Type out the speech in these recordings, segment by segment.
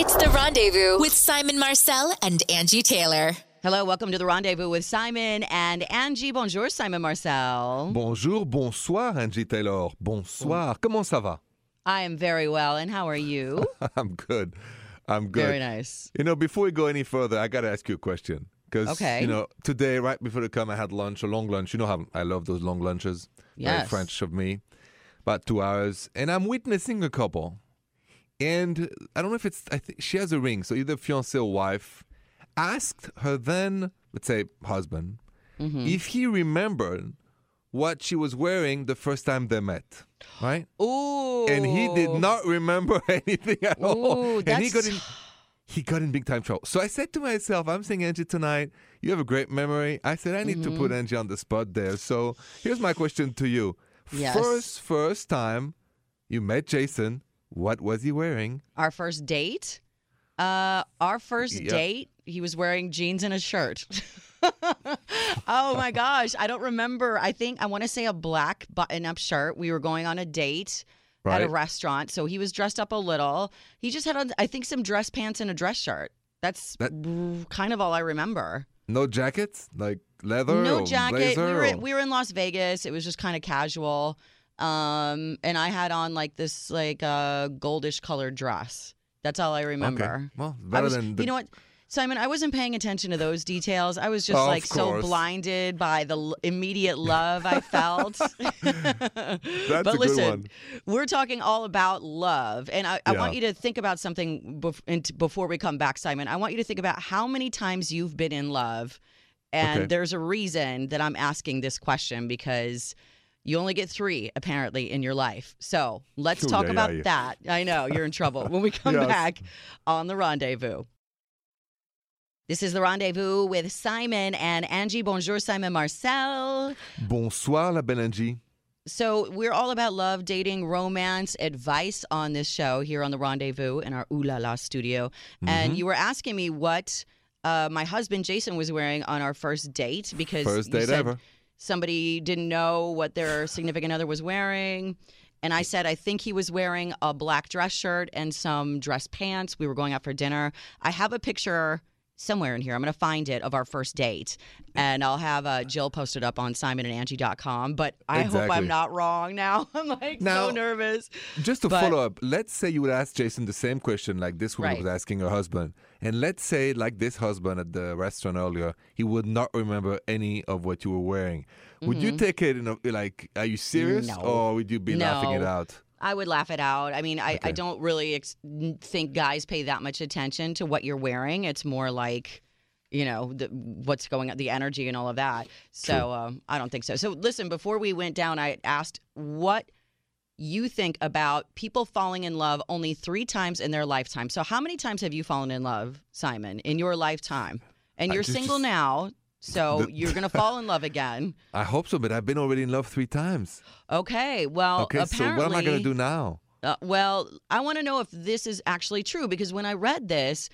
It's the rendezvous with Simon Marcel and Angie Taylor. Hello, welcome to the rendezvous with Simon and Angie. Bonjour, Simon Marcel. Bonjour, bonsoir, Angie Taylor. Bonsoir. Comment ça va? I am very well, and how are you? I'm good. I'm good. Very nice. You know, before we go any further, I got to ask you a question. Because, Okay. you know, today, right before to come, I had lunch, a long lunch. You know how I love those long lunches. Very Yes. French of me. About two hours. And I'm witnessing a couple. And I don't know if it's, I think she has a ring. So either fiance or wife asked her then, let's say, husband, Mm-hmm. if he remembered what she was wearing the first time they met. Right? Ooh. and he did not remember anything at all. Ooh, and he got in he got in big time trouble. So I said to myself, I'm saying Angie tonight, you have a great memory. I said I need to Mm-hmm. put Angie on the spot there. So here's my question to you. Yes. First first time you met Jason, what was he wearing? Our first date? Uh, our first Yep. date, he was wearing jeans and a shirt. oh my gosh. I don't remember. I think I want to say a black button up shirt. We were going on a date at a restaurant. So he was dressed up a little. He just had on, I think, some dress pants and a dress shirt. That's That- kind of all I remember. No jackets? Like leather? no or jacket. We were or- we were in Las Vegas. It was just kind of casual. Um, and I had on like this like uh goldish colored dress. That's all I remember. Well, I better was, than the you know what, Simon? I wasn't paying attention to those details. I was just like so blinded by the l- immediate love I felt. That's but a good listen, we're talking all about love, and I, I want you to think about something bef- before we come back, Simon. I want you to think about how many times you've been in love, and Okay. there's a reason that I'm asking this question because. You only get three, apparently, in your life. So let's Ooh, talk yeah, about yeah. that. I know you're in trouble when we come Yes. back on the rendezvous. This is the rendezvous with Simon and Angie. Bonjour, Simon Marcel. Bonsoir, la belle Angie. So we're all about love, dating, romance, advice on this show here on the Rendezvous in our Ooh La La studio. Mm-hmm. And you were asking me what uh, my husband Jason was wearing on our first date because First date said ever. Somebody didn't know what their significant other was wearing. And I said, I think he was wearing a black dress shirt and some dress pants. We were going out for dinner. I have a picture somewhere in here. I'm going to find it of our first date. And I'll have uh, Jill posted up on simonandangie.com. But I hope I'm not wrong now. I'm like Now- so nervous. Just to But- follow up, let's say you would ask Jason the same question like this woman Right. was asking her husband. And let's say, like this husband at the restaurant earlier, he would not remember any of what you were wearing. Would you take it in a, like, are you serious? Mm-hmm. No. Or would you be laughing it out? I would laugh it out. I mean, I, I don't really ex- think guys pay that much attention to what you're wearing. It's more like, you know, the, what's going on, the energy and all of that. So um, I don't think so. So listen, before we went down, I asked what you think about people falling in love only three times in their lifetime. So how many times have you fallen in love, Simon, in your lifetime? And you're just- single now, so The- you're going to fall in love again. I hope so, but I've been already in love three times. Okay. Well, okay, so what am I going to do now? Uh, well, I want to know if this is actually true because when I read this,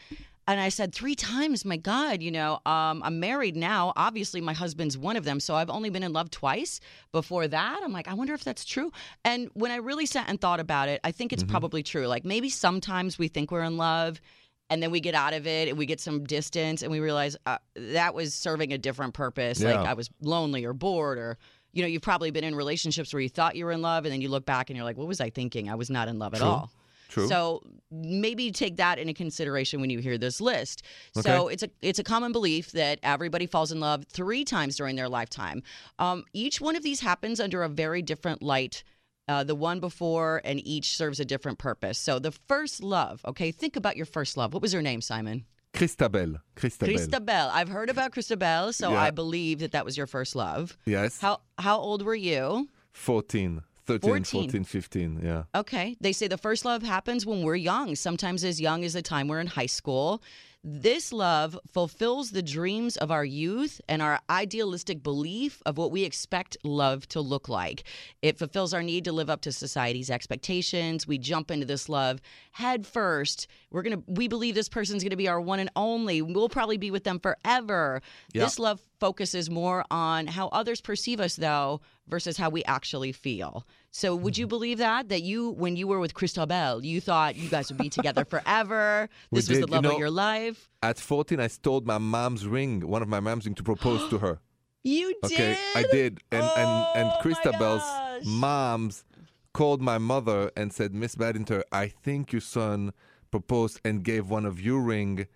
and I said three times, my God, you know, um, I'm married now. Obviously, my husband's one of them, so I've only been in love twice. Before that, I'm like, I wonder if that's true. And when I really sat and thought about it, I think Mm-hmm. it's probably true. Like maybe sometimes we think we're in love. And then we get out of it and we get some distance and we realize uh, that was serving a different purpose. Like I was lonely or bored or, you know, you've probably been in relationships where you thought you were in love and then you look back and you're like, what was I thinking? I was not in love at all. True. So maybe take that into consideration when you hear this list. So it's a it's a common belief that everybody falls in love three times during their lifetime. Um, each one of these happens under a very different light. Uh, the one before and each serves a different purpose. So the first love, okay, think about your first love. What was her name, Simon? Christabel. Christabel. Christabel. I've heard about Christabel, so Yeah. I believe that that was your first love. Yes. How how old were you? 14. 13, 14. 14, 15. Yeah. Okay. They say the first love happens when we're young, sometimes as young as the time we're in high school. This love fulfills the dreams of our youth and our idealistic belief of what we expect love to look like. It fulfills our need to live up to society's expectations. We jump into this love head first. We're going to we believe this person's going to be our one and only. We'll probably be with them forever. Yeah. This love focuses more on how others perceive us though versus how we actually feel. So would you hmm. believe that that you when you were with Christabel, you thought you guys would be together forever? This was the did. You love know- of your life. At 14, I stole my mom's ring, one of my mom's ring, to propose to her. You did. Okay, I did, and and and Oh, my Christabel's mom's called my mother and said, Miss Badinter, I think your son proposed and gave one of your ring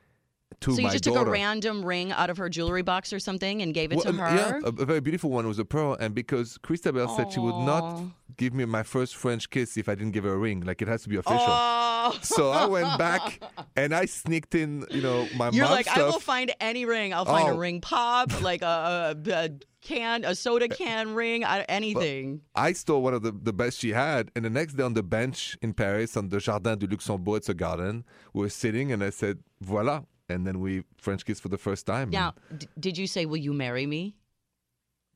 to So you just daughter. took a random ring out of her jewelry box or something and gave it to Well, her. Yeah, a, a very beautiful one. It was a pearl, and because Christabel said she would not give me my first French kiss if I didn't give her a ring, like it has to be official. Oh. So I went back and I sneaked in, you know, my You're like, stuff. I will find any ring. I'll find a Oh. ring pop, like a, a, a can, a soda can ring, anything. I stole one of the, the best she had, and the next day on the bench in Paris, on the Jardin du Luxembourg, it's a garden, we were sitting, and I said, "Voila!" And then we French kissed for the first time. Now, d- did you say, "Will you marry me"?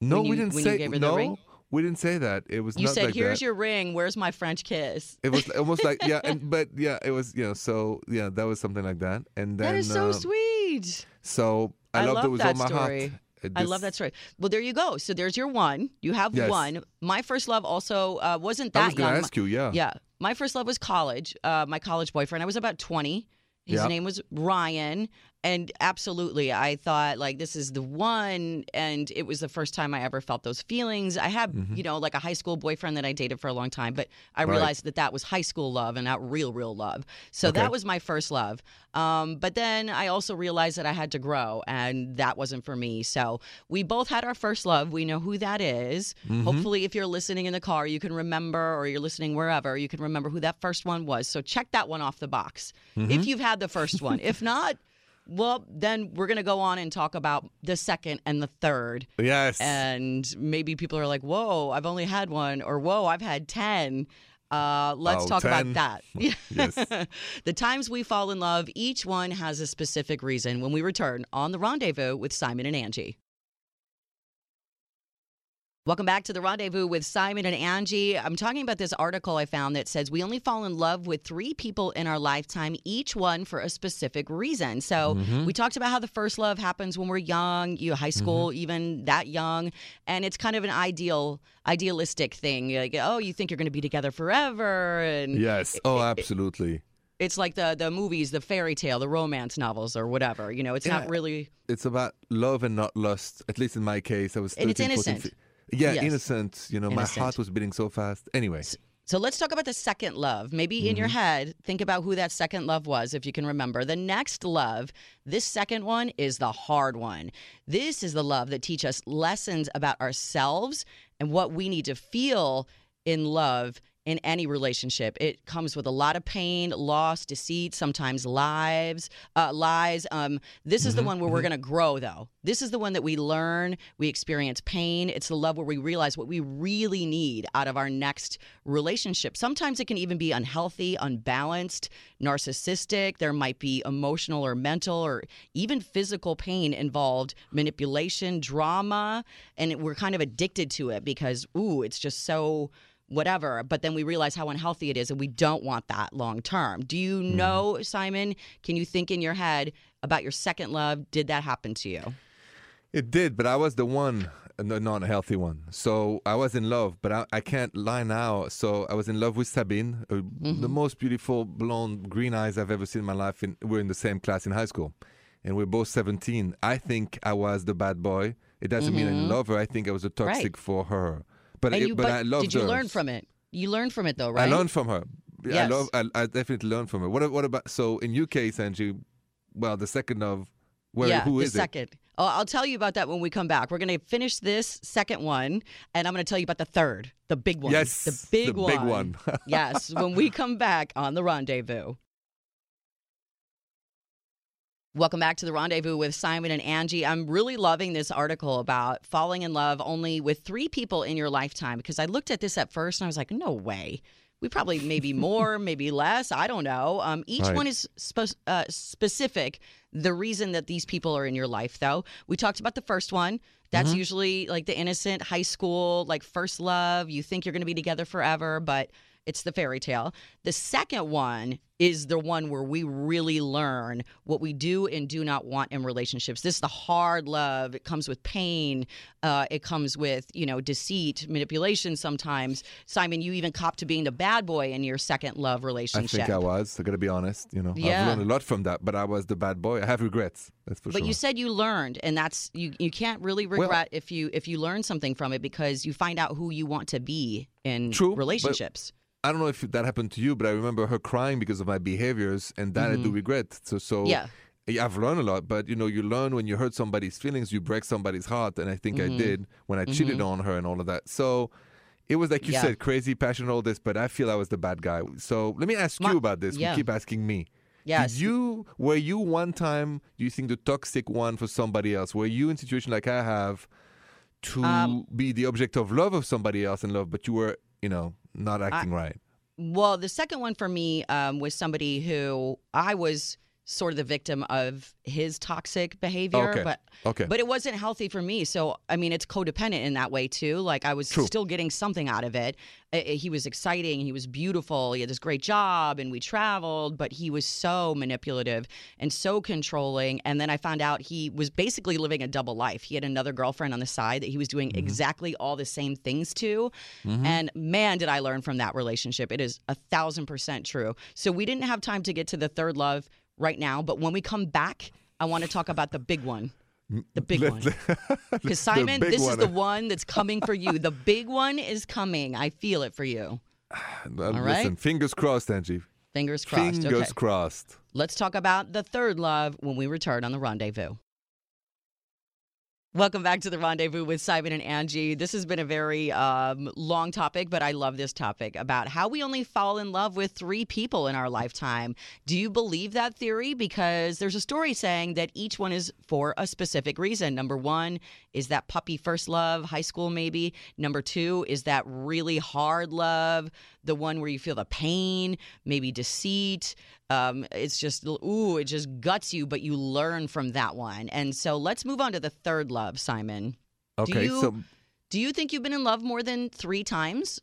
no, when we didn't say gave her the no. We didn't say that. It was You not said, like "Here's that. your ring. Where's my French kiss?" It was almost like yeah, and, but yeah, it was you know so yeah, that was something like that, and then that is so uh, sweet. So I, I love that story. heart. It I love that story. Well, there you go. So there's your one. You have Yes. one. My first love also uh, wasn't that I was going young. to ask you, yeah. Yeah. My first love was college. Uh, my college boyfriend. I was about 20. His Yeah. name was Ryan. And absolutely, I thought like this is the one. And it was the first time I ever felt those feelings. I had, you know, like a high school boyfriend that I dated for a long time, but I Mm-hmm. Right. realized that that was high school love and not real, real love. So Okay. that was my first love. Um, but then I also realized that I had to grow, and that wasn't for me. So we both had our first love. We know who that is. Mm-hmm. Hopefully, if you're listening in the car, you can remember, or you're listening wherever, you can remember who that first one was. So check that one off the box Mm-hmm. if you've had the first one. if not, well, then we're going to go on and talk about the second and the third. Yes. And maybe people are like, whoa, I've only had one, or whoa, I've had 10. Uh, let's Oh, talk 10. about that. Yes. the times we fall in love, each one has a specific reason when we return on the rendezvous with Simon and Angie. Welcome back to the rendezvous with Simon and Angie. I'm talking about this article I found that says we only fall in love with three people in our lifetime, each one for a specific reason. So mm-hmm. we talked about how the first love happens when we're young, you high school, mm-hmm. even that young, and it's kind of an ideal, idealistic thing. Like, oh, you think you're going to be together forever, and yes. Oh, absolutely. it's like the the movies, the fairy tale, the romance novels, or whatever. You know, it's Yeah. not really. It's about love and not lust. At least in my case, I was. And it's 13, 14, innocent. fi- Yeah, Yes. innocent. You know, my heart was beating so fast. Anyway, So let's talk about the second love. Maybe in your Mm-hmm. head, think about who that second love was, if you can remember. The next love, this second one is the hard one. This is the love that teach us lessons about ourselves and what we need to feel in love in any relationship. It comes with a lot of pain, loss, deceit, sometimes lives, uh, lies. Um, this is the one where we're going to grow, though. This is the one that we learn, we experience pain. It's the love where we realize what we really need out of our next relationship. Sometimes it can even be unhealthy, unbalanced, narcissistic. There might be emotional or mental or even physical pain involved, manipulation, drama, and we're kind of addicted to it because, ooh, it's just so whatever. But then we realize how unhealthy it is, and we don't want that long term. Do you know, Simon? Can you think in your head about your second love? Did that happen to you? it did, but I was the one, the non-healthy one. So I was in love, but I, I can't lie now. So I was in love with Sabine, uh, Mm-hmm. the most beautiful blonde, green eyes I've ever seen in my life. And we're in the same class in high school, and we're both 17. I think I was the bad boy. It doesn't mean I didn't love her. I think I was a toxic Mm-hmm. Right. for her. But, And it, you, but, I loved did you her. learn from it? You learned from it, though, right? I learned from her. I love. I, I definitely learned from her. What? What about? So in your case, Angie, well, the second of, where yeah, who the is it? second. Oh, I'll tell you about that when we come back. We're going to finish this second one, and I'm going to tell you about the third, the big one. Yes, the big the one. big one. yes, when we come back on the rendezvous. Welcome back to the rendezvous with Simon and Angie. I'm really loving this article about falling in love only with three people in your lifetime because I looked at this at first and I was like, no way. We probably maybe more, maybe less. I don't know. Um, each Right. one is spe- uh, specific. The reason that these people are in your life, though, we talked about the first one. That's Mm-hmm. usually like the innocent high school, like first love. You think you're going to be together forever, but it's the fairy tale. The second one is the one where we really learn what we do and do not want in relationships. This is the hard love. It comes with pain. Uh, it comes with you know deceit, manipulation. Sometimes, Simon, you even cop to being the bad boy in your second love relationship. I think I was. I gotta be honest. You know, Yeah. I've learned a lot from that, but I was the bad boy. I have regrets. That's for But sure. you said you learned, and that's you. You can't really Well- regret if you if you learn something from it because you find out who you want to be in True, but- relationships. I don't know if that happened to you, but I remember her crying because of my behaviors, and that I do regret. So, so Mm-hmm. Yeah. I've learned a lot. But you know, you learn when you hurt somebody's feelings, you break somebody's heart, and I think Mm-hmm. I did when I cheated on her and all of that. So. It was like you Yeah. said, crazy passion, all this, but I feel I was the bad guy. So let me ask Ma- you about this. yeah. You keep asking me. Yes. Did you were you one time? Do you think the toxic one for somebody else? Were you in a situation like I have to Um, be the object of love of somebody else in love, but you were, you know, not acting right? Well, the second one for me um, was somebody who I was sort of the victim of his toxic behavior, Okay. but Okay. but it wasn't healthy for me. So I mean, it's codependent in that way too. Like I was True. still getting something out of it. Uh, uh, He was exciting. He was beautiful. He had this great job, and we traveled. But he was so manipulative and so controlling. And then I found out he was basically living a double life. He had another girlfriend on the side that he was doing exactly all the same things to. And man, did I learn from that relationship. It is a thousand percent true. So we didn't have time to get to the third love right now. But when we come back, I want to talk about the big one. The big one. Because Simon, this is the one that's coming for you. The big one is coming. I feel it for you. All Listen, right. fingers crossed, Angie. Fingers crossed. Fingers okay. crossed. Let's talk about the third love when we return on the rendezvous. Welcome back to the rendezvous with Simon and Angie. This has been a very um, long topic, but I love this topic about how we only fall in love with three people in our lifetime. Do you believe that theory? Because there's a story saying that each one is for a specific reason. Number one is that puppy first love, high school maybe. Number two is that really hard love, the one where you feel the pain, maybe deceit. Um, it's just, ooh, it just guts you, but you learn from that one. And so let's move on to the third love, Simon. Okay, you- so Do you think you've been in love more than three times?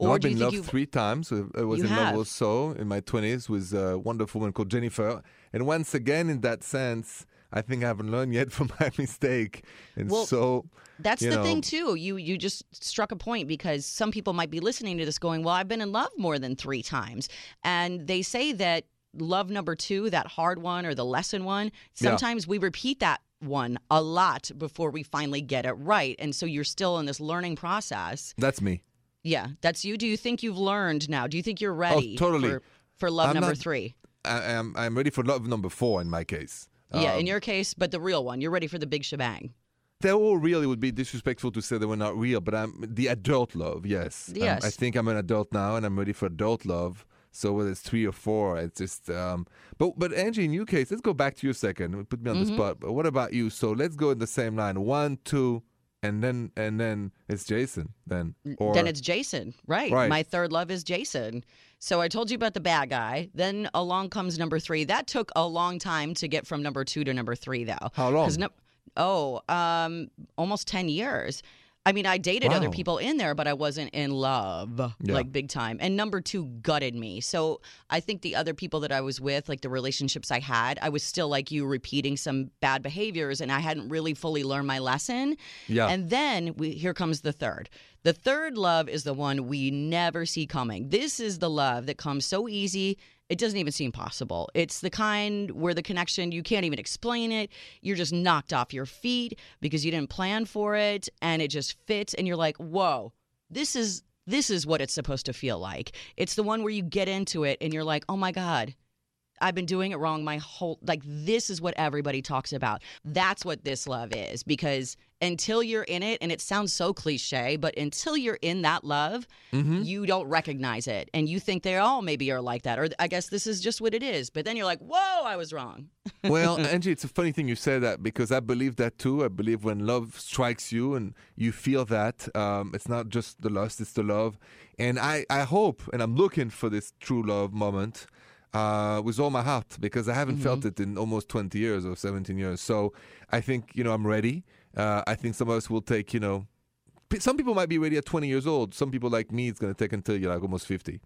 no, Or I've do been you in think love three times. I was in have. love also in my 20s with a wonderful woman called Jennifer. And once again, in that sense, I think I haven't learned yet from my mistake. And Well, so, That's the know, thing too. You you just struck a point because some people might be listening to this going, "Well, I've been in love more than 3 times." And they say that love number 2, that hard one or the lesson one, Yeah. sometimes we repeat that one a lot before we finally get it right. And so you're still in this learning process. That's me. Yeah, that's you. Do you think you've learned now? Do you think you're oh, ready Oh, totally. for, for love I'm number not- 3? I'm, I'm ready for love number four in my case. Yeah, Um, in your case, but the real one. You're ready for the big shebang. They're all real. It would be disrespectful to say they were not real, but I'm the adult love. Yes, Um, Yes. I think I'm an adult now, and I'm ready for adult love. So whether it's three or four, it's just. Um, but but Angie, in your case, let's go back to you a second. Put me on Mm-hmm. the spot. But what about you? So let's go in the same line. One, two, and then and then it's Jason. Then or then it's Jason, right? Right. My third love is Jason. So I told you about the bad guy. Then along comes number three. That took a long time to get from number two to number three, though. How long? No, oh, um, almost ten years. I mean, I dated other people in there, but I wasn't in love, Yeah. like big time. And number two gutted me. So I think the other people that I was with, like the relationships I had, I was still like you, repeating some bad behaviors, and I hadn't really fully learned my lesson. Yeah. And then we, here comes the third. The third love is the one we never see coming. This is the love that comes so easy, it doesn't even seem possible. It's the kind where the connection, you can't even explain it. You're just knocked off your feet because you didn't plan for it and it just fits. And you're like, whoa, this is. This is what it's supposed to feel like. It's the one where you get into it and you're like, oh my God, I've been doing it wrong my whole like this is what everybody talks about. That's what this love is because until you're in it and it sounds so cliche, but until you're in that love, Mm-hmm. you don't recognize it and you think they all maybe are like that or I guess this is just what it is. But then you're like, "Whoa, I was wrong." well, Angie, it's a funny thing you say that because I believe that too. I believe when love strikes you and you feel that, um, it's not just the lust, it's the love. And I, I hope and I'm looking for this true love moment uh, with all my heart because I haven't felt it in almost 20 years or 17 years. So I think, you know, I'm ready. Uh, I think some of us will take, you know, some people might be ready at 20 years old. Some people like me, it's going to take until you're like almost 50.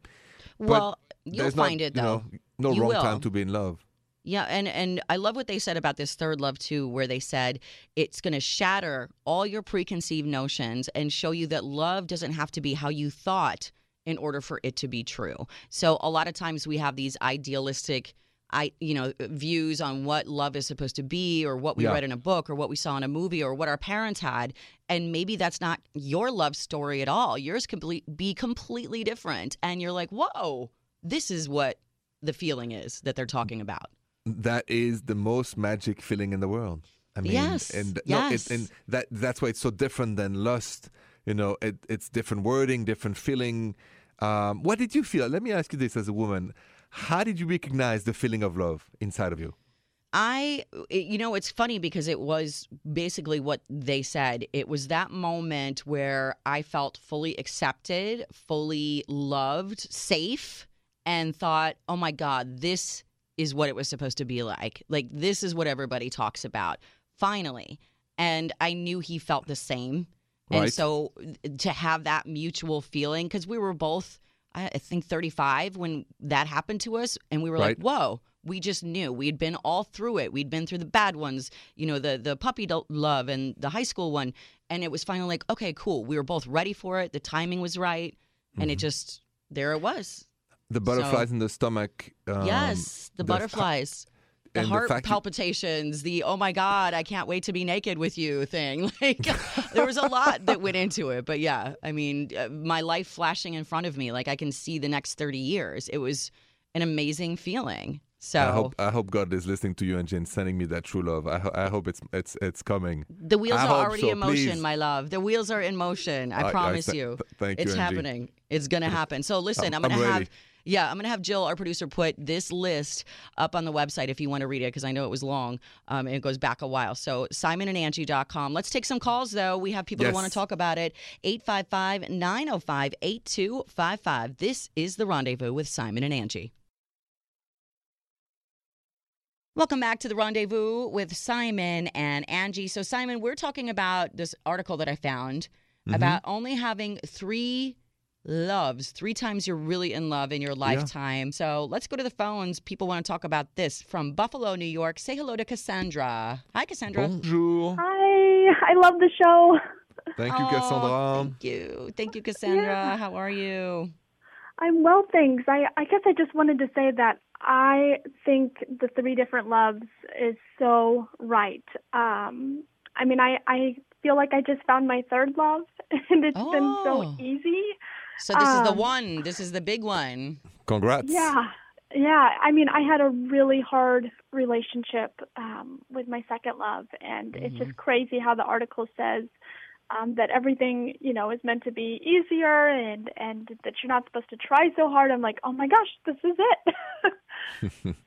Well, You'll there's find not, it you though. know, no You wrong will. time to be in love. Yeah, and and I love what they said about this third love too, where they said it's going to shatter all your preconceived notions and show you that love doesn't have to be how you thought in order for it to be true. So a lot of times we have these idealistic I you know views on what love is supposed to be or what we Yeah. read in a book or what we saw in a movie or what our parents had and maybe that's not your love story at all. Yours could be completely different and you're like, "Whoa, this is what the feeling is that they're talking about." that is the most magic feeling in the world. I mean, Yes, and yes. no, it, and that that's why it's so different than lust. You know, it, it's different wording, different feeling. Um, what did you feel? Let me ask you this: as a woman, how did you recognize the feeling of love inside of you? I, you know, it's funny because it was basically what they said. It was that moment where I felt fully accepted, fully loved, safe, and thought, oh my God, this is what it was supposed to be like. Like, this is what everybody talks about. Finally. And I knew he felt the same. And so to have that mutual feeling, because we were both, I think, 35 when that happened to us, and we were like, whoa, we just knew. We'd been all through it. We'd been through the bad ones, you know, the, the puppy love and the high school one. And it was finally like, okay, cool. We were both ready for it. The timing was right. And it just, there it was. The butterflies in the stomach. Um, yes, the, butterflies. The and the heart you- palpitations, the oh my God, I can't wait to be naked with you thing. Like, there was a lot that went into it. But yeah, I mean, uh, my life flashing in front of me, like I can see the next 30 years. It was an amazing feeling. So I hope I hope God is listening to you and Jane sending me that true love. I, ho- I hope it's it's it's coming. the wheels I are already so, in motion, please. my love. The wheels are in motion. I, I- promise th- you. th- thank you, it's Angie. happening. It's gonna happen. So listen, I'm, I'm gonna have ready. Yeah, I'm gonna have Jill, our producer, put this list up on the website if you want to read it because I know it was long um, and it goes back a while. So simonandangie.com. Let's take some calls though. We have people that Yes. want to talk about it. 855-905-8255. This is the rendezvous with Simon and Angie. Welcome back to the rendezvous with Simon and Angie. So, Simon, we're talking about this article that I found Mm-hmm. about only having three loves, three times you're really in love in your lifetime. So, let's go to the phones. People want to talk about this from Buffalo, New York. Say hello to Cassandra. Hi, Cassandra. Bonjour. Hi, I love the show. Thank you, Oh, Cassandra. Thank you. Thank you, Cassandra. Yeah. How are you? I'm well, thanks. I, I guess I just wanted to say that I think the three different loves is so right. Um, I mean, I, I feel like I just found my third love, and it's been Oh. so easy. So, this is the Um, one. This is the big one. Congrats. Yeah. Yeah, I mean, I had a really hard relationship um, with my second love, and it's just crazy how the article says um, that everything, you know, is meant to be easier, and and that you're not supposed to try so hard. I'm like, oh my gosh, this is it.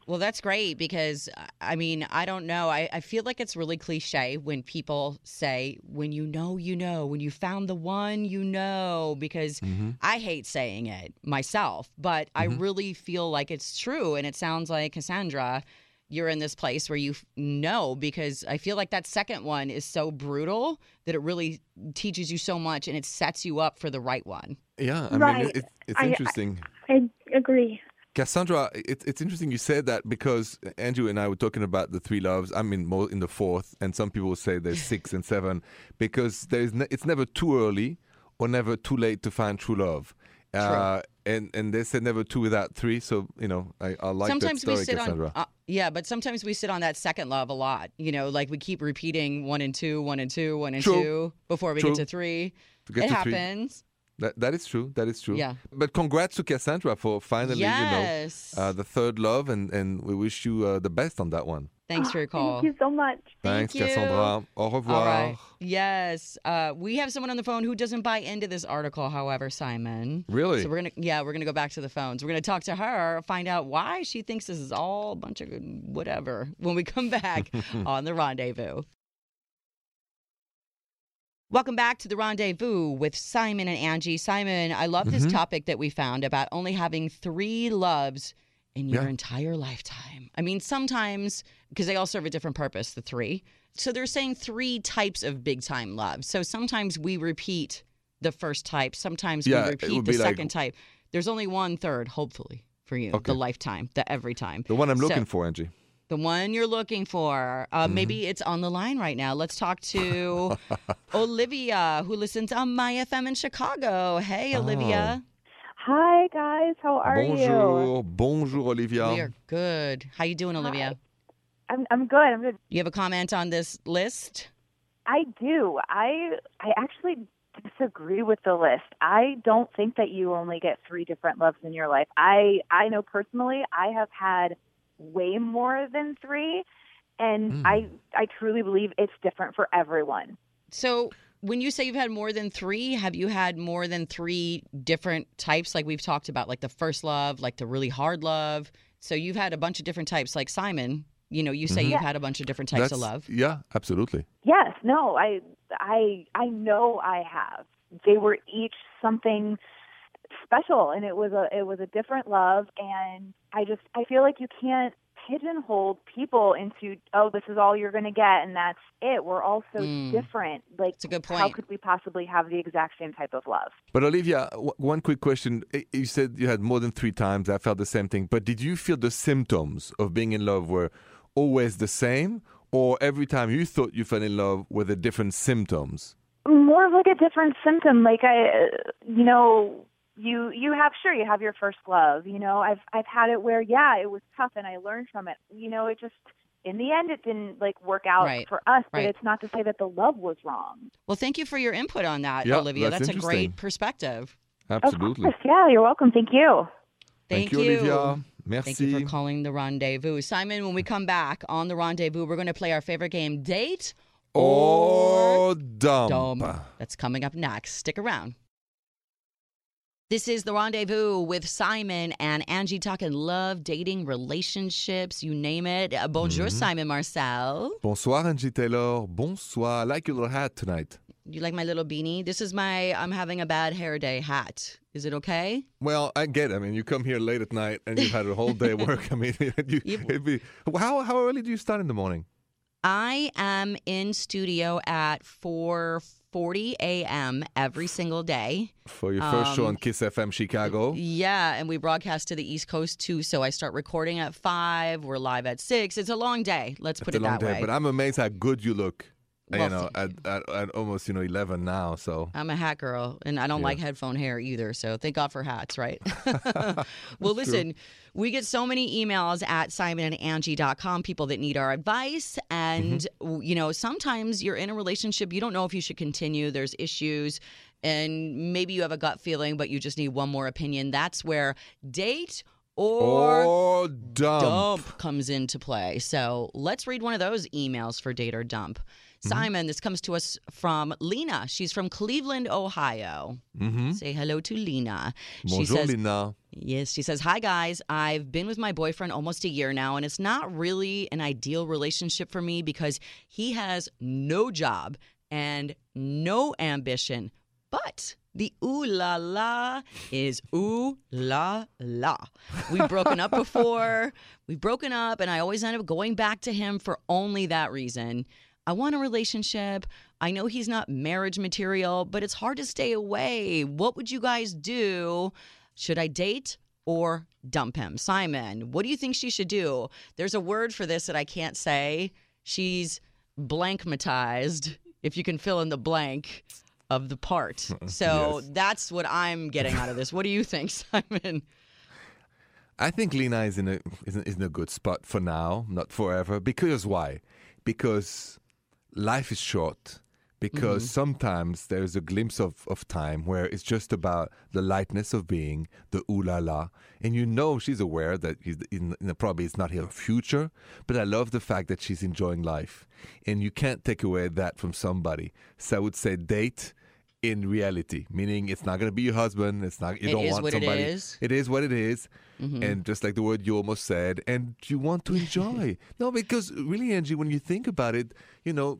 Well, that's great because I mean, I don't know. I, I feel like it's really cliche when people say, when you know, you know, when you found the one, you know, because Mm-hmm. I hate saying it myself, but I really feel like it's true. And it sounds like, Cassandra, you're in this place where you know because I feel like that second one is so brutal that it really teaches you so much and it sets you up for the right one. Yeah, I mean, Right. it, it, it's I- I- interesting. I agree. Cassandra, it, it's interesting you said that because Andrew and I were talking about the three loves. I'm in more in the fourth, and some people say there's six and seven because there's ne- it's never too early or never too late to find true love. Uh, and and they said never two without three. So you know, I, I like sometimes that story, we sit Cassandra. on uh, yeah but sometimes we sit on that second love a lot you know like we keep repeating one and two one and two one and True. two before we True. get to three To get it to three. happens That that is true. That is true. Yeah. But congrats to Cassandra for finally, yes you know, uh, the third love, and and we wish you uh, the best on that one. Thanks for your call Thank you so much. Thanks, you. Cassandra. Au revoir. all right yes uh, we have someone on the phone who doesn't buy into this article however simon Really? so we're gonna yeah we're gonna go back to the phones we're gonna talk to her find out why she thinks this is all a bunch of whatever when we come back on the rendezvous Welcome back to the rendezvous with Simon and Angie. Simon, I love this Mhm. topic that we found about only having three loves in your Yeah. entire lifetime. I mean, sometimes, because they all serve a different purpose, the three. So they're saying three types of big time love. So sometimes we repeat the first type, sometimes Yeah, we repeat the be like- second type. There's only one third, hopefully. for you. Okay. The lifetime, the every time. The one I'm So- looking for, Angie. The one you're looking for. Uh, Mm-hmm. Maybe it's on the line right now. Let's talk to Olivia, who listens on My FM in Chicago. Hey, Oh. Olivia. Hi guys, how are you? Bonjour, bonjour, Olivia. We are good. How you doing, Olivia? I'm I'm good. I'm good. You have a comment on this list? I do. I I actually disagree with the list. I don't think that you only get three different loves in your life. I I know personally I have had way more than 3 and Mm. I I truly believe it's different for everyone. So, when you say you've had more than three, have you had more than three different types? Like we've talked about, like the first love, like the really hard love. So, you've had a bunch of different types. Like Simon, you know, you say Mhm. you've had a bunch of different types of love. Yeah, absolutely. Yes, no, I I I know I have. They were each something special and it was a it was a different love and I just I feel like you can't pigeonhole people into oh this is all you're going to get and that's it. We're all so Mm. different. Like It's a good how could we possibly have the exact same type of love? But Olivia, w- one quick question. You said you had more than three times. I felt the same thing. But did you feel the symptoms of being in love were always the same? Or every time you thought you fell in love were the different symptoms? more of like a different symptom like i uh, you know you you have sure you have your first love you know i've i've had it where yeah it was tough and i learned from it you know it just in the end it didn't like work out Right, for us but right. it's not to say that the love was wrong Well, thank you for your input on that, Yeah, Olivia. that's That's, a great perspective. Absolutely. of course yeah you're welcome thank you Thank, you, Olivia. Merci. Thank you for calling the rendezvous. Simon, when we come back on the rendezvous, we're going to play our favorite game, Date or dump. Dumb. That's coming up next. Stick around. This is the rendezvous with Simon and Angie talking love, dating, relationships, you name it. Uh, bonjour, Mm-hmm. Simon Marcel. Bonsoir, Angie Taylor. Bonsoir. I like your little hat tonight. You like my little beanie? This is my I'm having a bad hair day hat. Is it okay? Well, I get it. I mean, you come here late at night and you've had a whole day work. I mean, you, it'd be, how, how early do you start in the morning? I am in studio at 4:40 a.m. every single day. For your first show Um, on Kiss FM Chicago. Yeah, and we broadcast to the East Coast too. So I start recording at five. We're live at six. It's a long day. Let's put it's it a long that day, way. but I'm amazed how good you look. Well, you know, at, at, at almost you know 11 now. So I'm a hat girl, and I don't Yeah. like headphone hair either. So thank God for hats, right? well, listen, we get so many emails at simonandangie.com, people that need our advice. And, Mm-hmm. you know, sometimes you're in a relationship, you don't know if you should continue, there's issues, and maybe you have a gut feeling, but you just need one more opinion. That's where date or. or dump. dump comes into play. So let's read one of those emails for date or dump. Simon, this comes to us from Lena. She's from Cleveland, Ohio. Mm-hmm. Say hello to Lena. she Bonjour, says, Lena. Yes, she says, Hi guys, I've been with my boyfriend almost a year now, and it's not really an ideal relationship for me because he has no job and no ambition. But the ooh la la is ooh la la. We've broken up before, we've broken up, and I always end up going back to him for only that reason. I want a relationship. I know he's not marriage material, but it's hard to stay away. What would you guys do? Should I date or dump him? Simon, what do you think she should do? There's a word for this that I can't say. She's blankmatized, if you can fill in the blank of the part. So Yes. that's what I'm getting out of this. What do you think, Simon? I think Lena is in a is in, is in a good spot for now, not forever. Because why? Because life is short. Because Mm-hmm. sometimes there's a glimpse of, of time where it's just about the lightness of being, the ooh la la, and you know she's aware that he's in, in, probably it's not her future. But I love the fact that she's enjoying life, and you can't take away that from somebody. So I would say date in reality, meaning it's not going to be your husband. It's not you It don't want somebody. is. It is what it is. Mm-hmm. And just like the word you almost said, and you want to enjoy. no, because really, Angie, when you think about it, you know,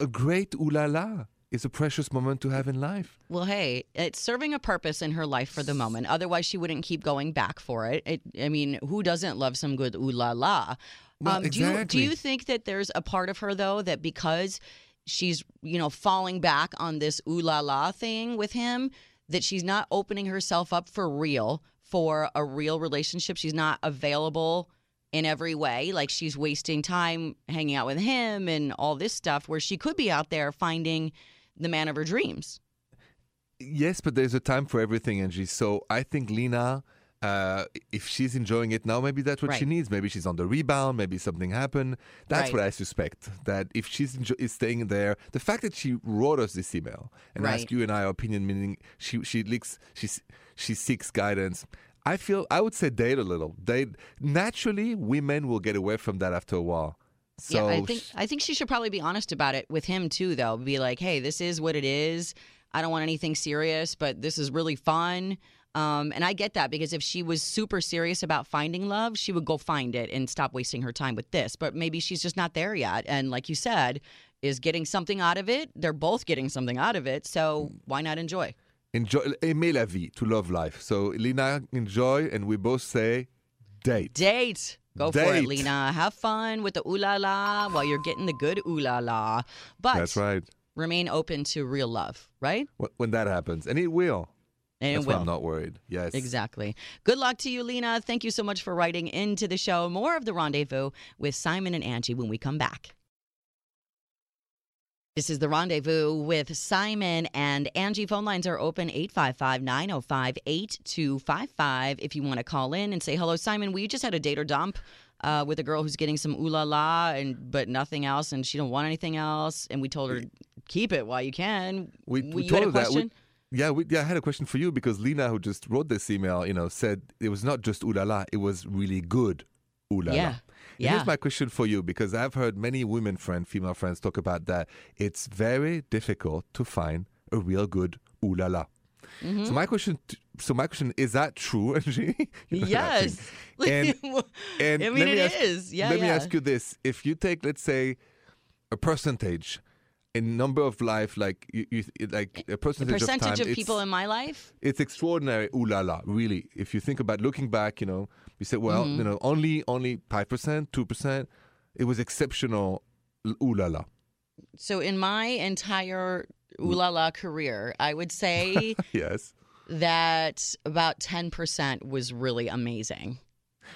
a great ooh la la is a precious moment to have in life. Well, hey, it's serving a purpose in her life for the moment. Otherwise, she wouldn't keep going back for it. it I mean, who doesn't love some good ooh la la? Well, do you do you think that there's a part of her though that because she's you know falling back on this ooh la la thing with him, that she's not opening herself up for real for a real relationship. She's not available in every way. Like she's wasting time hanging out with him and all this stuff where she could be out there finding the man of her dreams. Yes, but there's a time for everything, Angie. So I think Lena, uh, if she's enjoying it now, maybe that's what she needs. Maybe she's on the rebound. Maybe something happened. That's Right. what I suspect. That if she's enjo- is staying there, the fact that she wrote us this email and Right. asked you and I our opinion, meaning she she leaks she she seeks guidance. I feel I would say date a little. Date naturally, women will get away from that after a while. So yeah, I think I think she should probably be honest about it with him too, though. Be like, hey, this is what it is. I don't want anything serious, but this is really fun. Um, and I get that because if she was super serious about finding love, she would go find it and stop wasting her time with this. But maybe she's just not there yet. And like you said, is getting something out of it. They're both getting something out of it. So why not enjoy? enjoy aimer la vie, to love life. So Lena, enjoy, and we both say date. Date. Go for it, Date. Lena. Have fun with the ooh la la while you're getting the good ooh la la. But That's right. remain open to real love, right? When that happens, and it will. And That's why. I'm not worried. Yes. Exactly. Good luck to you, Lena. Thank you so much for writing into the show. More of the rendezvous with Simon and Angie when we come back. This is the rendezvous with Simon and Angie. Phone lines are open 855 905 8255 if you want to call in and say hello. Simon, we just had a date or dump. Uh, with a girl who's getting some ooh la la and but nothing else and she don't want anything else and we told her keep it while you can. We, we you told her that. question? We, yeah, we, yeah, I had a question for you because Lena, who just wrote this email, you know, said it was not just ooh la la, it was really good ooh la la. Yeah. Yeah. Here's my question for you because I've heard many women friend, female friends talk about that. It's very difficult to find a real good ooh la la. Mm-hmm. So my question, so my question is that true, Angie? Yes. And, and I let me it ask, is. Yeah, Let me ask you this: If you take, let's say, a percentage, a number of life, like you, you like a the percentage, percentage of, time, of people in my life it's extraordinary. Ooh la la! Really, if you think about looking back, you know, you say, well, Mm-hmm. you know, only only five percent, two percent. It was exceptional. Ooh la la! so in my entire ooh la la career i would say Yes, that about 10% was really amazing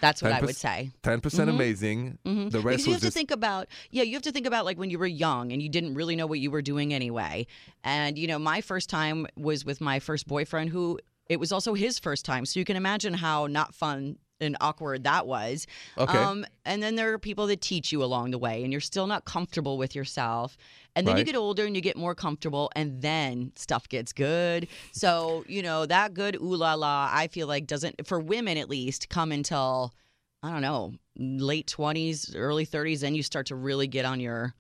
that's what i would 10%? say ten percent amazing. Mhm. The rest because you have to think about yeah you have to think about like when you were young and you didn't really know what you were doing anyway and you know my first time was with my first boyfriend who it was also his first time so you can imagine how not fun and awkward that was. Okay. um, and then there are people that teach you along the way and you're still not comfortable with yourself. And then you get older and you get more comfortable and then stuff gets good. So you know that good ooh la la i feel like doesn't for women at least come until I don't know, late 20s, early 30s, then you start to really get on your,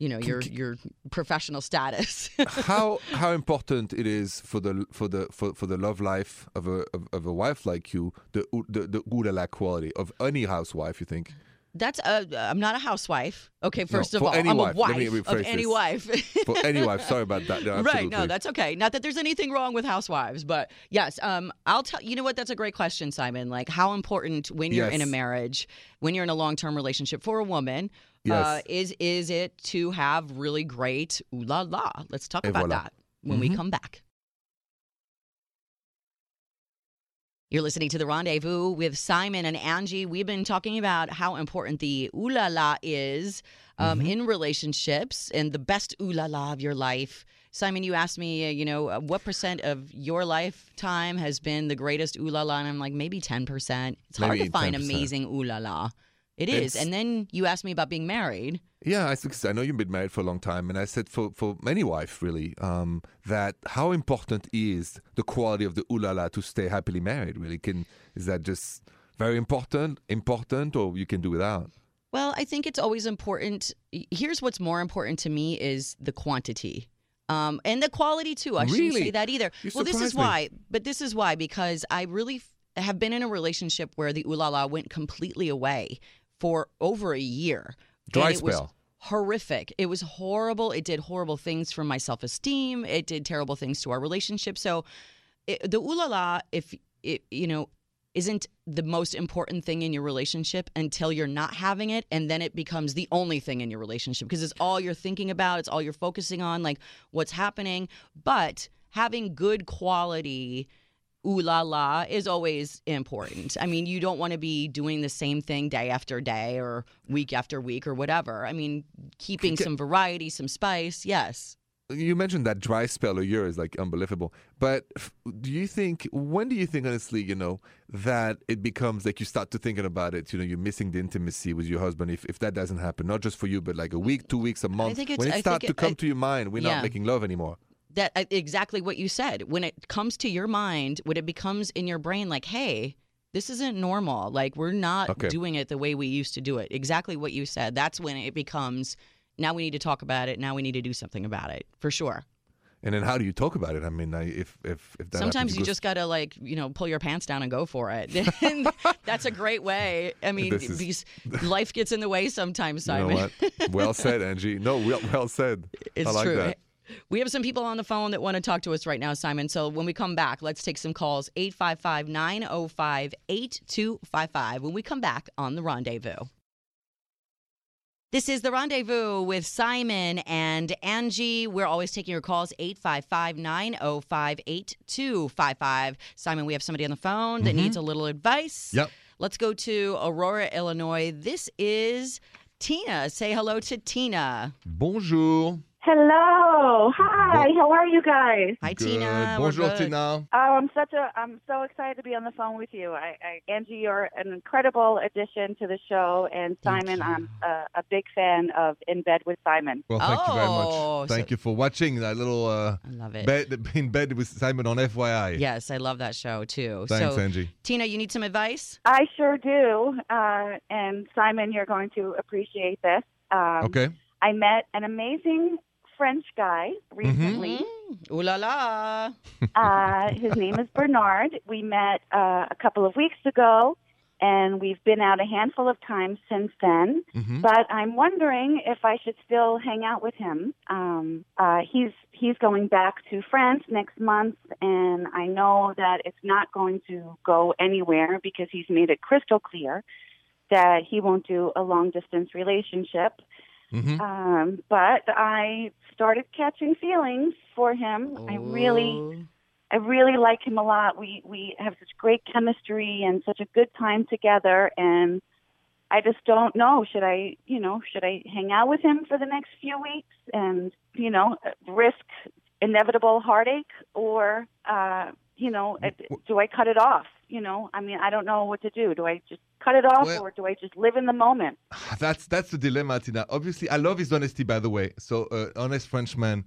you know, your your professional status. how how important it is for the for the for, for the love life of a of, of a wife like you the the the ooh la la quality of any housewife you think That's uh, I'm not a housewife. Okay, first of all, I'm wife. a wife of any this. wife. for any wife sorry about that no, Right, no, that's okay. Not that there's anything wrong with housewives, but yes, um, I'll tell you know what. That's a great question, Simon. Like, how important when you're in a marriage, when you're in a long term relationship for a woman, uh, is is it to have really great ooh la la? Let's talk Et about voilà. that when we Mhm. come back. You're listening to the Rendezvous with Simon and Angie. We've been talking about how important the ooh la la is um, Mm-hmm. in relationships and the best ooh la la of your life. Simon, you asked me, uh, you know, uh, what percent of your lifetime has been the greatest ooh la la? And I'm like, maybe 10%. It's hard to find 10%. amazing ooh la la. It is. It's- And then you asked me about being married. Yeah, I, think- I know you've been married for a long time, and I said for, for many wives really um, that how important is the quality of the ooh la la to stay happily married? Really, can is that just very important, important, or you can do without? Well, I think it's always important. Here's what's more important to me is the quantity. Um, and the quality too. I shouldn't say that either. You well, this is me. why. But this is why because I really f- have been in a relationship where the ooh la la went completely away for over a year. Dry and it was spell. horrific. It was horrible. It did horrible things for my self esteem. It did terrible things to our relationship. So, it, the ooh la la, if it, you know, isn't the most important thing in your relationship until you're not having it and then it becomes the only thing in your relationship because it's all you're thinking about it's all you're focusing on like what's happening but having good quality ooh la la is always important. I mean, you don't want to be doing the same thing day after day or week after week or whatever. I mean, keeping some variety, some spice, yes. You mentioned that dry spell a year is like unbelievable. But do you think, when do you think, honestly, you know, that it becomes like you start to thinking about it, you know, you're missing the intimacy with your husband if, if that doesn't happen, not just for you, but like a week, two weeks, a month. think it's- when it I starts to come to your mind, we're yeah. not making love anymore. That uh, exactly what you said. When it comes to your mind, when it becomes in your brain like, "Hey, this isn't normal. Like we're not Okay. doing it the way we used to do it." Exactly what you said. That's when it becomes now we need to talk about it. Now we need to do something about it. For sure. And then how do you talk about it? I mean, if, if, if Sometimes happens, you go- just got to like, you know, pull your pants down and go for it. That's a great way. I mean, is- because life gets in the way sometimes, You know Simon. Well said, Angie. No, well, well said. It's I like true. that. We have some people on the phone that want to talk to us right now, Simon. So when we come back, let's take some calls 855 905 8255 when we come back on The Rendezvous. This is The Rendezvous with Simon and Angie. We're always taking your calls 855 905 8255. Simon, we have somebody on the phone that mm-hmm. needs a little advice. Yep. Let's go to Aurora, Illinois. This is Tina. Say hello to Tina. Bonjour. Hello. Hi. How are you guys? Hi, Good. Tina. Bonjour, good. Tina. Oh, I'm such a I'm so excited to be on the phone with you. I, I Angie, you're an incredible addition to the show, and Simon. I'm a, a big fan of In Bed with Simon. Well, thank you very Oh, much. Thank so- you for watching that little uh, I love it. bed in bed with Simon on FYI. Yes, I love that show too. Thanks, so, Angie. Tina, you need some advice? I sure do. Uh, and Simon, you're going to appreciate this. Um, Okay. I met an amazing French guy recently. Mm, ooh la la. uh, his name is Bernard. We met uh, a couple of weeks ago, and we've been out a handful of times since then. hmm But I'm wondering if I should still hang out with him. Um, uh, he's he's going back to France next month, and I know that it's not going to go anywhere because he's made it crystal clear that he won't do a long distance relationship. Hmm Um, but I started catching feelings for him. I really I really like him a lot. We we have such great chemistry and such a good time together and I just don't know. Should I, you know, should I hang out with him for the next few weeks and, you know, risk inevitable heartache or uh, you know, do I cut it off? You know, I mean, I don't know what to do. Do I just cut it off Well- or do I just live in the moment? That's that's the dilemma, Tina. Obviously, I love his honesty, by the way. So, uh, honest Frenchman,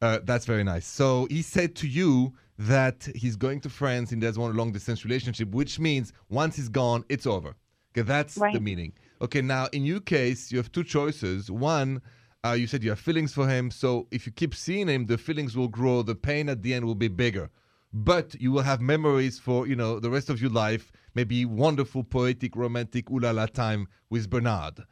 uh, that's very nice. So, he said to you that he's going to France and want a long distance relationship, which means once he's gone, it's over. Okay, that's the meaning. Okay, now in your case, you have two choices. One, uh, you said you have feelings for him. So, if you keep seeing him, the feelings will grow. The pain at the end will be bigger. But you will have memories for you know the rest of your life. Maybe wonderful, poetic, romantic, ooh la la time with Bernard.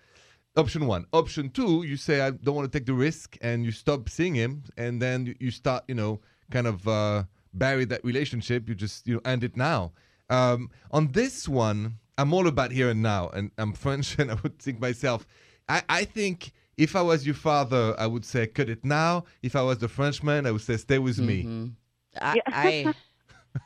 Option one. Option two, you say I don't want to take the risk, and you stop seeing him, and then you- start, you know, kind of uh, bury that relationship. You just you know end it now. Um, on this one, I'm all about here and now, and I'm French, and I would think myself, I, I think if I was your father, I would say cut it now. If I was the Frenchman, I would say stay with me. I, I,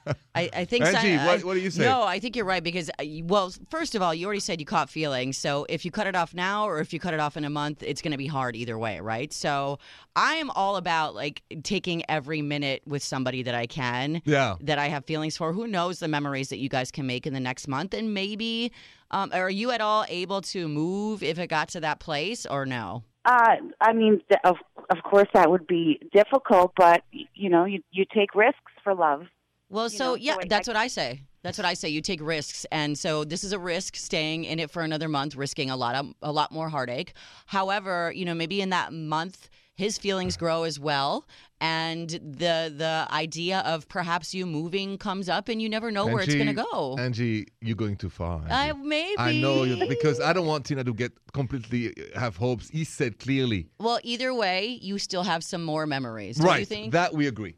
I, I think. so- Angie, I- what- what do you say? No, I think you're right because, uh, well, first of all, you already said you caught feelings. So if you cut it off now or if you cut it off in a month, it's going to be hard either way, right? So I am all about like taking every minute with somebody that I can. Yeah. That I have feelings for. Who knows the memories that you guys can make in the next month, and maybe, um, are you at all able to move if it got to that place or no? Uh, I mean, of of course that would be difficult, but you know, you you take risks for love. Well, so know, yeah, so that's I- what I say. That's what I say. You take risks, and so this is a risk staying in it for another month, risking a lot of a lot more heartache. However, you know, maybe in that month his feelings grow as well, and the the idea of perhaps you moving comes up, and you never know where it's going to go. Angie, you're going too far. I Angie. maybe I know you because I don't want Tina to get completely uh, have hopes. He said clearly, Well, either way, you still have some more memories. Don't right? you think? That we agree.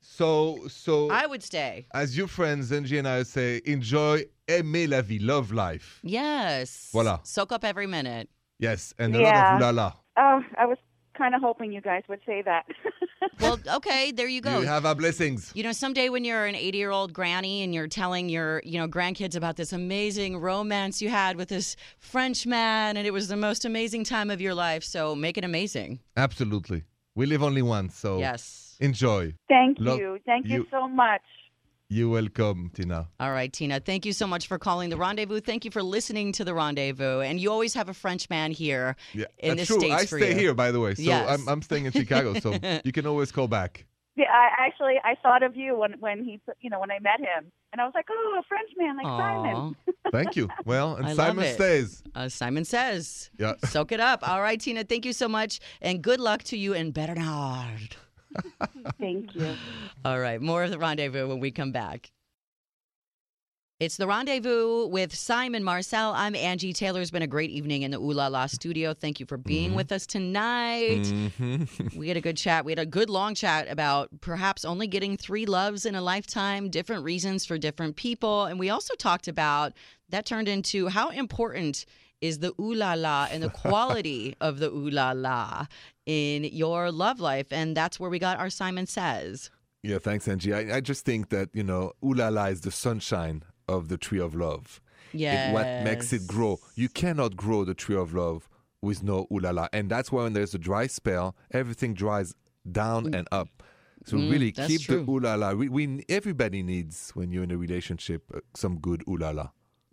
So, so I would stay. as your friends, Angie and I say, enjoy, aimer la vie, love life. Yes. Voilà. Soak up every minute. Yes, and a Yeah. lot of ooh la la. Oh, I was kind of hoping you guys would say that. Well, okay, there you go. You have our blessings. You know, someday when you're an 80 year old granny and you're telling your, you know, grandkids about this amazing romance you had with this French man and it was the most amazing time of your life. So make it amazing. Absolutely. We live only once, so Yes. enjoy. Thank Look, you. Thank you, you- so much. You're welcome, Tina. All right, Tina, thank you so much for calling the rendezvous. Thank you for listening to the rendezvous. And you always have a French man here Yeah, in that's the true. States I for stay you. here, by the way. So Yes. I'm, I'm staying in Chicago, so you can always call back. Yeah, I actually I thought of you when when he you know when I met him, and I was like, oh, a French man like Simon. Aw. Thank you. Well, and I love Simon it. stays. Uh, Simon says. Yeah. Soak it up. All right, Tina, thank you so much. And good luck to you and Bernard. Thank you. All right, more of the rendezvous when we come back. It's the rendezvous with Simon Marcel. I'm Angie Taylor. It's been a great evening in the Ooh La La studio. Thank you for being with us tonight. Mm-hmm. We had a good chat. We had a good long chat about perhaps only getting three loves in a lifetime, different reasons for different people. And we also talked about that turned into how important is the ooh la la and the quality of the ooh la la in your love life. And that's where we got our Simon Says. Yeah, thanks, Angie. I, I just think that, you know, ooh la la is the sunshine of the tree of love. Yeah. What makes it grow. You cannot grow the tree of love with no ooh la la. And that's why when there's a dry spell, everything dries down and up. So really Mm. that's keep true. the ooh la la. We, we, everybody needs, when you're in a relationship, uh, some good ooh la la.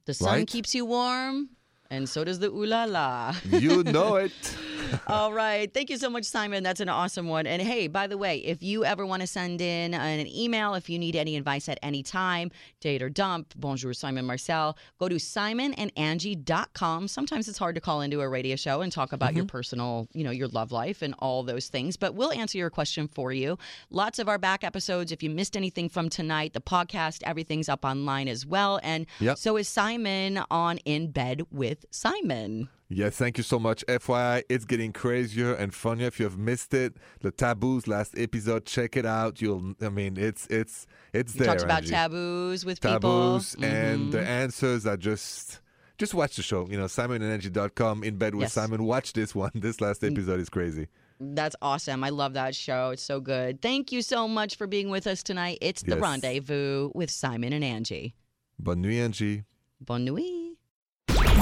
The sun Right? keeps you warm, and so does the ooh la la. You know it. All right. Thank you so much, Simon. That's an awesome one. And hey, by the way, if you ever want to send in an email, if you need any advice at any time, date or dump, bonjour, Simon Marcel, go to simonandangie.com. Sometimes it's hard to call into a radio show and talk about your mm-hmm. personal, you know, your love life and all those things, but we'll answer your question for you. Lots of our back episodes. If you missed anything from tonight, the podcast, everything's up online as well. And Yep. so is Simon on In Bed with Simon. Yes, thank you so much. FYI, it's getting crazier and funnier. If you have missed it, the taboos last episode, check it out. You'll, I mean, it's it's it's You there. talked about Angie. taboos with taboos people. and the Mhm. answers are just just watch the show. You know, SimonandAngie.com in bed with Yes. Simon. Watch this one. This last episode is crazy. That's awesome. I love that show. It's so good. Thank you so much for being with us tonight. It's the Yes. rendezvous with Simon and Angie. Bonne nuit, Angie. Bonne nuit.